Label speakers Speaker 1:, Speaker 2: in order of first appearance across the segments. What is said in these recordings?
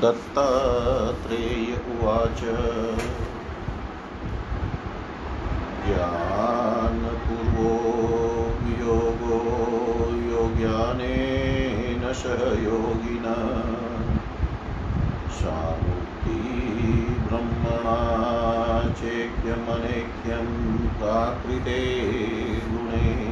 Speaker 1: दत्तात्रेय उवाच। ज्ञानपूर्वो वियोगो योग्यानेन सह योगिना। सामुक्ति ब्रह्मणा चेक्यमनेक्यं प्राकृते गुणे।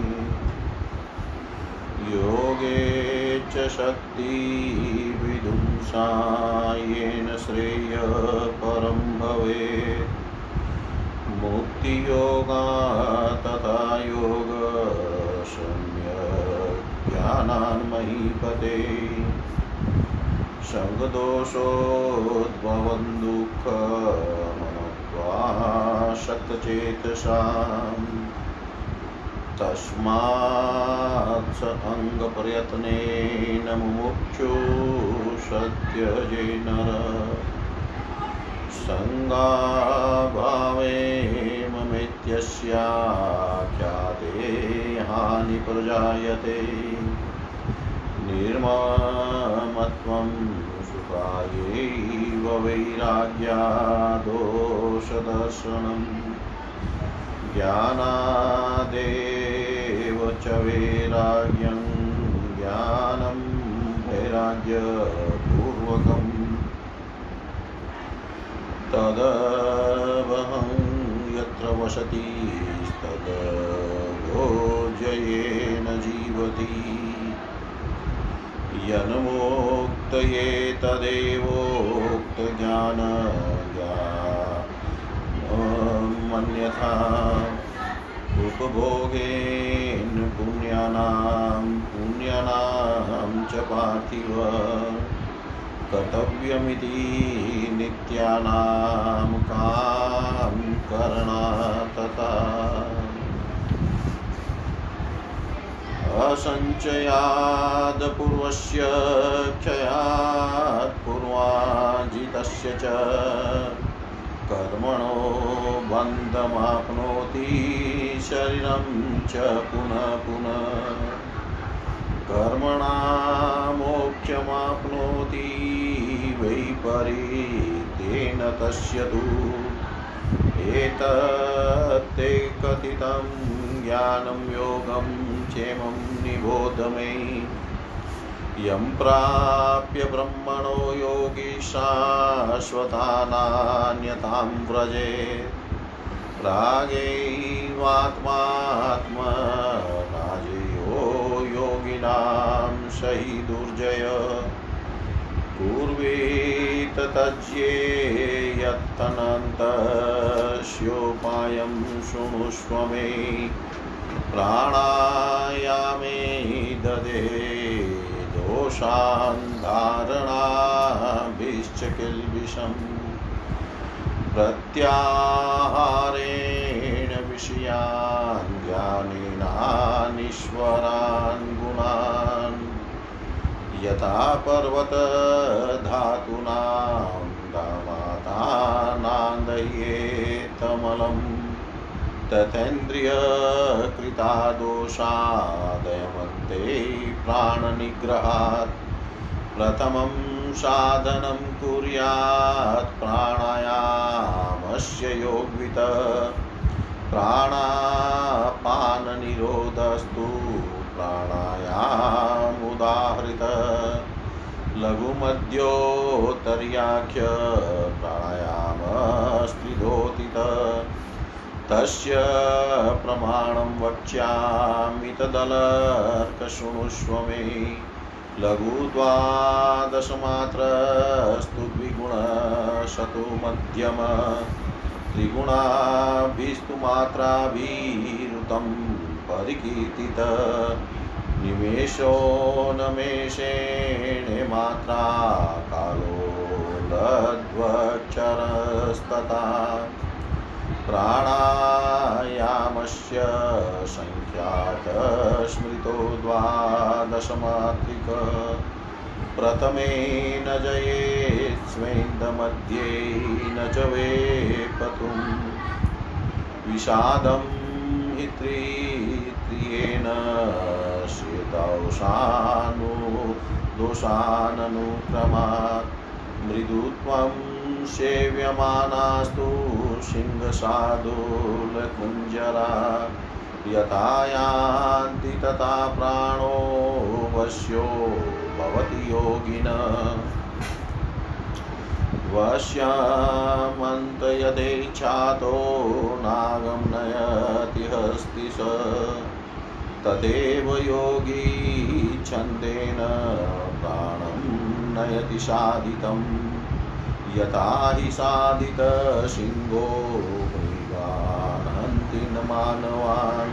Speaker 1: योगे च शक्तिविदुंसायेन श्रेय परं भवेत् मुक्तियोगा तथा योग सम्यज्ञानान्महीपते सङ्गदोषोद्भवन् दुःखमनत्वा शक्तचेतसाम् तस्मात् अङ्गप्रयत्नेन मुमुक्षु सत्यजे नर सङ्गाभावे ममेत्यस्याख्याते हानिप्रजायते निर्ममत्वं सुखायैव वैराग्यादोषदर्शनम्। ज्ञानादेव च वैराग्यं ज्ञानं वैराग्यपूर्वकम् तदवहं यत्र वसतिस्तदोजयेन जीवति। यन्मोक्तये तदेवोक्तज्ञान मन्यथा उपभोगेन पुण्यानां पुण्यानां च पार्थिव। कर्तव्यमिति नित्यानां कां करणा तथा असञ्चयाद् पूर्वस्य क्षयात् पूर्वाजितस्य च। कर्मणो बन्धमाप्नोति शरीरं च पुनः पुनः। कर्मणा मोक्षमाप्नोति वै परितेन तस्य तु एतत्ते कथितं ज्ञानं योगं क्षेमं निबोध मे। यं प्राप्य ब्रह्मणो योगी शाश्वतानान्यतां व्रजेत्। रागैवात्मात्मनाजयो योगिनां सहि दुर्जय कुर्वीत तज्ज्ञेयत्तनन्तस्योपायं शृणुष्व मे। प्राणायामे ददे दोषान् धारणाभिश्च किल्बिषम् प्रत्याहारेण विषयान् ज्ञानेनानीश्वरान् गुणान्। यथा पर्वतधातूनां दामातानान्दयेतमलम् तथेन्द्रियकृता दोषादयमन्ते प्राणनिग्रहात्। प्रथमं साधनं कुर्यात् प्राणायामस्य योग्वित। प्राणापाननिरोधस्तु प्राणायामुदाहृत। लघुमध्योत्तर्याख्य प्राणायामस्त्रिधोतित तस्य प्रमाणं वक्ष्यामि तदलर्कशृणुष्व मे। लघुद्वादशमात्रस्तु द्विगुणशतो मध्यम। त्रिगुणाभिस्तु मात्राभिरुतं परिकीर्तित। निमेषो नमेषेण मात्रा कालो लद्वक्षरस्तथा प्राणायामस्य सङ्ख्यातस्मृतो द्वादशमात्रिक। प्रथमे न जयेत् स्वेन्दमध्ये न च वेपतुं विषादं हि त्रित्रियेण दोषाननुक्रमात्। मृदुत्वं सेव्यमानास्तु सिंहसाधुलकुञ्जरा यथा यान्ति तथा प्राणो वश्यो भवति योगिन। वश्यामन्त यदेच्छातो नागं नयति हस्ति स। तदेव योगी छन्देन प्राणं नयति साधितं यथा हि साधितसिंहो मृगानन्ति न मानवान्।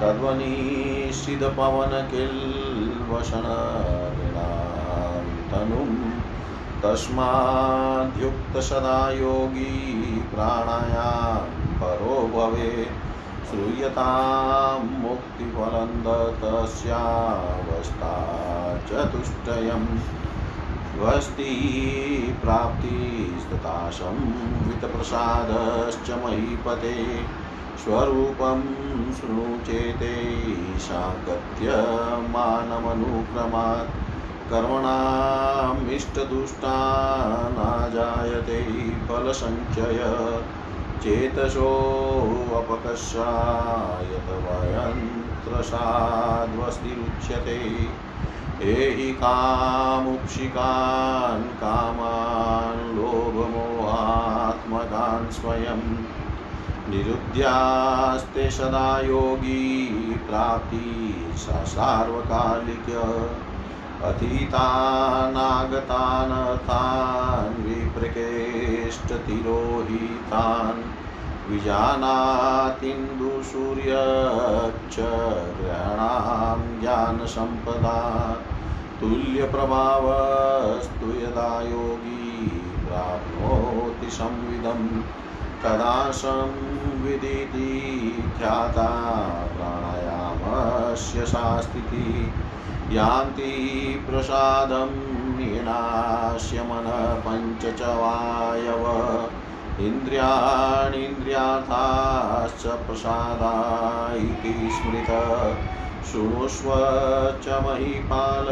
Speaker 1: तद्वनीश्चिदपवनकिल्वषणऋणान्तनुम् तस्माद्युक्तसदा योगी प्राणायां परो भवे। श्रूयतां मुक्तिफलन्दतस्यावस्था चतुष्टयम्। वस्ति प्राप्तिस्तथा संवितप्रसादश्च महीपते स्वरूपं शृणु चेते सागत्य मानमनुक्रमात् कर्मणामिष्टदुष्टानाजायते फलसञ्चय। चेतसोऽपकर्षायत वयन्त्रसाद्वस्तिरुच्यते एहि कामुक्षिकान् कामान् लोभमोहात्मकान् स्वयं। निरुद्यास्ते सदा योगी प्राप्ति सा सार्वकालिक। अतीतानागतानर्थान् विप्रकेष्टतिरोहितान्। विजानातीन्दुसूर्यच्च ग्रहणां ज्ञानसम्पदा तुल्यप्रभावस्तु यदा योगी प्राप्नोति संविदं तदा संविदिति ख्याता प्राणायामस्य सा स्थितिः यान्ति प्रसादं येनास्य मनः पञ्च च वायव इन्द्रियाणीन्द्रियार्थाश्च प्रसादा इति स्मृत। शृणुष्व च महीपाल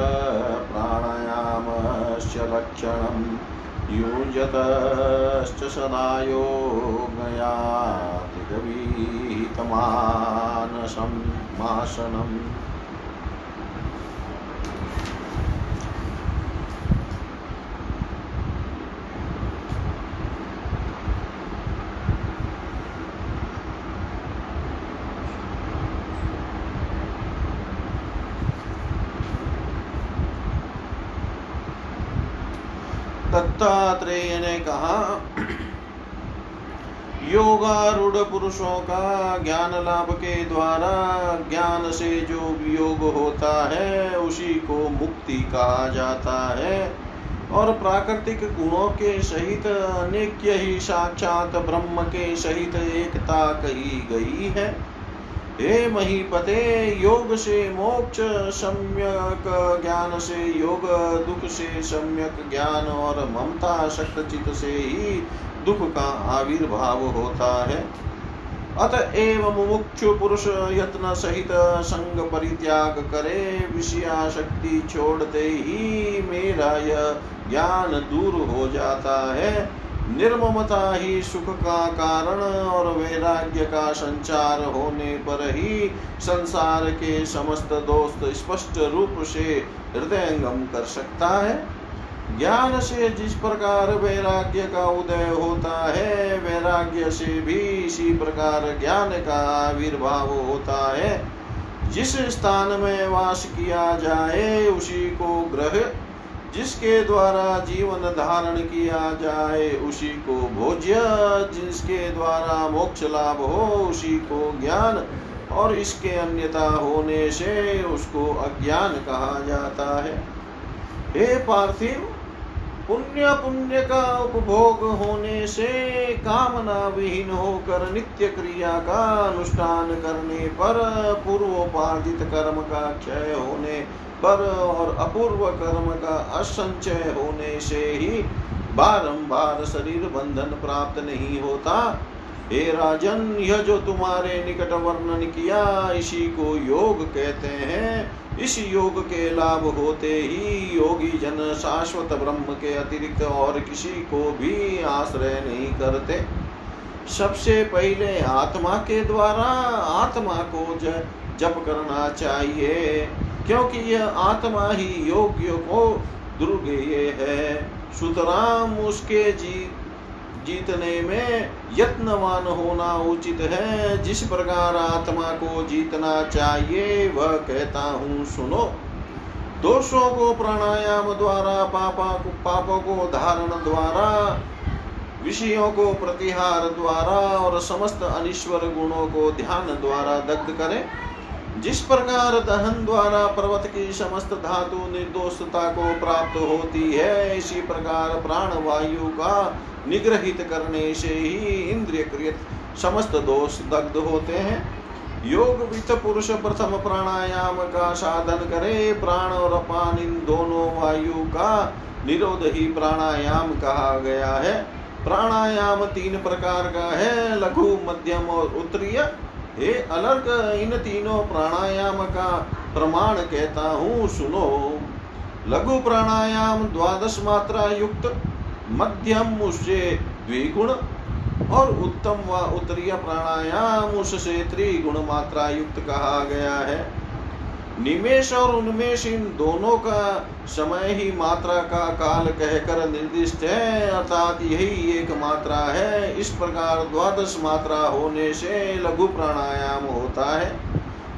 Speaker 1: प्राणायामस्य लक्षणं। युञ्जतश्च सदा योगयातिगवीतमानसं दत्तात्रेय ने कहा योगारूढ़ पुरुषों का ज्ञान लाभ के द्वारा ज्ञान से जो वियोग होता है, उसी को मुक्ति कहा जाता है। और प्राकृतिक गुणों के सहित अनेक ही साक्षात ब्रह्म के सहित एकता कही गई है। हे महीपते योग से मोक्ष, सम्यक ज्ञान से योग, दुख से सम्यक ज्ञान और ममता शक्त चित से ही दुख का आविर्भाव होता है। अत अतएव मुमुक्षु पुरुष यत्न सहित संग परित्याग करे विषया शक्ति छोड़ते ही मेरा यह ज्ञान दूर हो जाता है। निर्ममता ही सुख का कारण और वैराग्य का संचार होने पर ही संसार के समस्त दोस्त स्पष्ट रूप से हृदयंगम कर सकता है। ज्ञान से जिस प्रकार वैराग्य का उदय होता है, वैराग्य से भी इसी प्रकार ज्ञान का आविर्भाव होता है। जिस स्थान में वास किया जाए, उसी को ग्रह जिसके द्वारा जीवन धारण किया जाए, उसी को भोज्य। जिसके द्वारा मोक्ष लाभ हो, उसी को ज्ञान। और इसके अन्यता होने से उसको अज्ञान कहा जाता है। हे पार्थिव पुण्य पुण्य का उपभोग होने से कामना विहीन होकर नित्य क्रिया का अनुष्ठान करने पर पूर्वोपार्जित कर्म का क्षय होने पर और अपूर्व कर्म का असंचय होने से ही बारंबार शरीर बंधन प्राप्त नहीं होता। हे राजन, यह जो तुम्हारे निकट वर्णन किया, इसी को योग कहते हैं। इस योग के लाभ होते ही योगी जन शाश्वत ब्रह्म के अतिरिक्त और किसी को भी आश्रय नहीं करते। सबसे पहले आत्मा के द्वारा आत्मा को जप करना चाहिए, क्योंकि यह आत्मा ही योग्य को दुर्गेय है। सुतराम उसके जीत जीतने में यत्नवान होना उचित है। जिस प्रकार आत्मा को जीतना चाहिए, वह कहता हूँ, सुनो। दोषों को प्राणायाम द्वारा, पापा को, पापों को धारण द्वारा, विषयों को प्रतिहार द्वारा और समस्त अनिश्वर गुणों को ध्यान द्वारा दग्ध करें। जिस प्रकार दहन द्वारा पर्वत की समस्त धातु निर्दोषता को प्राप्त होती है, इसी प्रकार प्राण वायु का निग्रहित करने से ही इंद्रिय क्रियत समस्त दोष दग्ध होते हैं। योग वित्त पुरुष प्रथम प्राणायाम का साधन करे, प्राण और अपान इन दोनों वायु का निरोध ही प्राणायाम कहा गया है। प्राणायाम तीन प्रकार का है, लघु, मध्यम और उत्तरीय। हे अलर्क इन तीनों प्राणायाम का प्रमाण कहता हूँ, सुनो। लघु प्राणायाम द्वादश मात्रा युक्त, मध्यम उससे द्विगुण, और उत्तम व उत्तरीय प्राणायाम उससे त्रिगुण मात्रा युक्त कहा गया है। निमेश और उन्मेष इन दोनों का समय ही मात्रा का काल कहकर निर्दिष्ट है, अर्थात यही एक मात्रा है। इस प्रकार द्वादश मात्रा होने से लघु प्राणायाम होता है।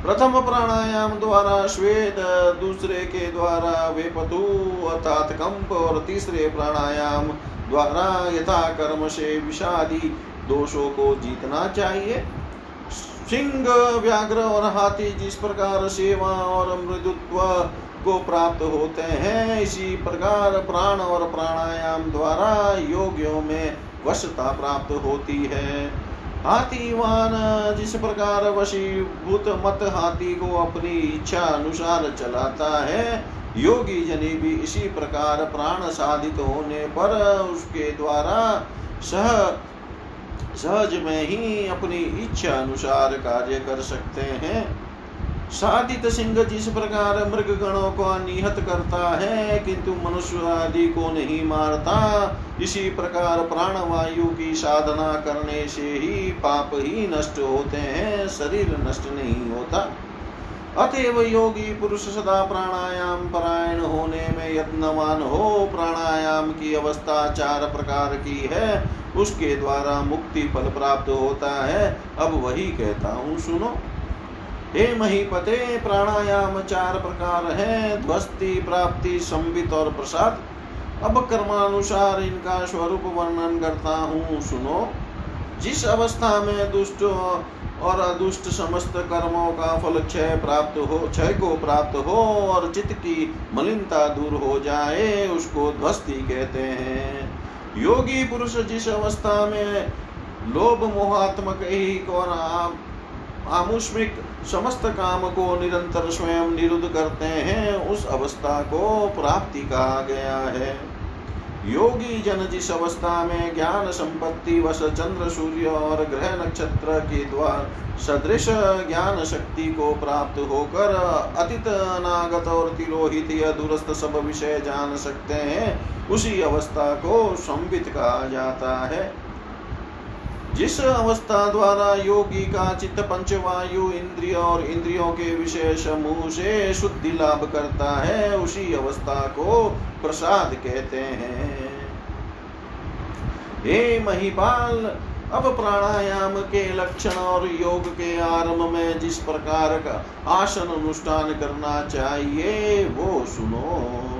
Speaker 1: प्रथम प्राणायाम द्वारा श्वेत, दूसरे के द्वारा वेपतु, अर्थात कंप, और तीसरे प्राणायाम द्वारा यथा कर्म से विषादी दोषों को जीतना चाहिए। सिंह व्याघ्र और हाथी जिस प्रकार सेवा और मृदुत्व को प्राप्त होते हैं, इसी प्रकार प्राण और प्राणायाम द्वारा योगियों में वशता प्राप्त होती है। हाथीवान जिस प्रकार वशीभूत मत हाथी को अपनी इच्छा अनुसार चलाता है, योगी जनी भी इसी प्रकार प्राण साधित होने पर उसके द्वारा सह सहज में ही अपनी इच्छा अनुसार कार्य कर सकते हैं। साधित सिंह जिस प्रकार मृग गणों को निहत करता है, किंतु मनुष्य आदि को नहीं मारता, इसी प्रकार प्राण वायु की साधना करने से ही पाप ही नष्ट होते हैं, शरीर नष्ट नहीं होता। अतएव योगी पुरुष सदा प्राणायाम परायण होने में यत्नवान हो। प्राणायाम की अवस्था चार प्रकार की है। उसके द्वारा मुक्ति फल प्राप्त होता है। अब वही कहता हूँ, सुनो। हे महीपते, प्राणायाम चार प्रकार है, ध्वस्ति, प्राप्ति संबित और प्रसाद। अब कर्मानुसार इनका स्वरूप वर्णन करता हूँ, सुनो। जिस अवस्था में दुष्ट और अदुष्ट समस्त कर्मों का फल क्षय प्राप्त हो, क्षय को प्राप्त हो और चित्त की मलिनता दूर हो जाए, उसको ध्वस्ति कहते हैं। योगी पुरुष जिस अवस्था में लोभ मोहात्मक ही और आमुष्मिक समस्त काम को निरंतर स्वयं निरुद्ध करते हैं, उस अवस्था को प्राप्ति कहा गया है। योगी जन जिस अवस्था में ज्ञान संपत्ति वश चंद्र, सूर्य और ग्रह नक्षत्र के द्वार सदृश ज्ञान शक्ति को प्राप्त होकर अतीत, अनागत और तिरोहित या दूरस्थ सब विषय जान सकते हैं। उसी अवस्था को संबित कहा जाता है। जिस अवस्था द्वारा योगी का चित्त पंचवायु इंद्रिय और इंद्रियों के विशेष मुँह से शुद्धि लाभ करता है, उसी अवस्था को प्रसाद कहते हैं। हे महिपाल, अब प्राणायाम के लक्षण और योग के आरंभ में जिस प्रकार का आसन अनुष्ठान करना चाहिए, वो सुनो।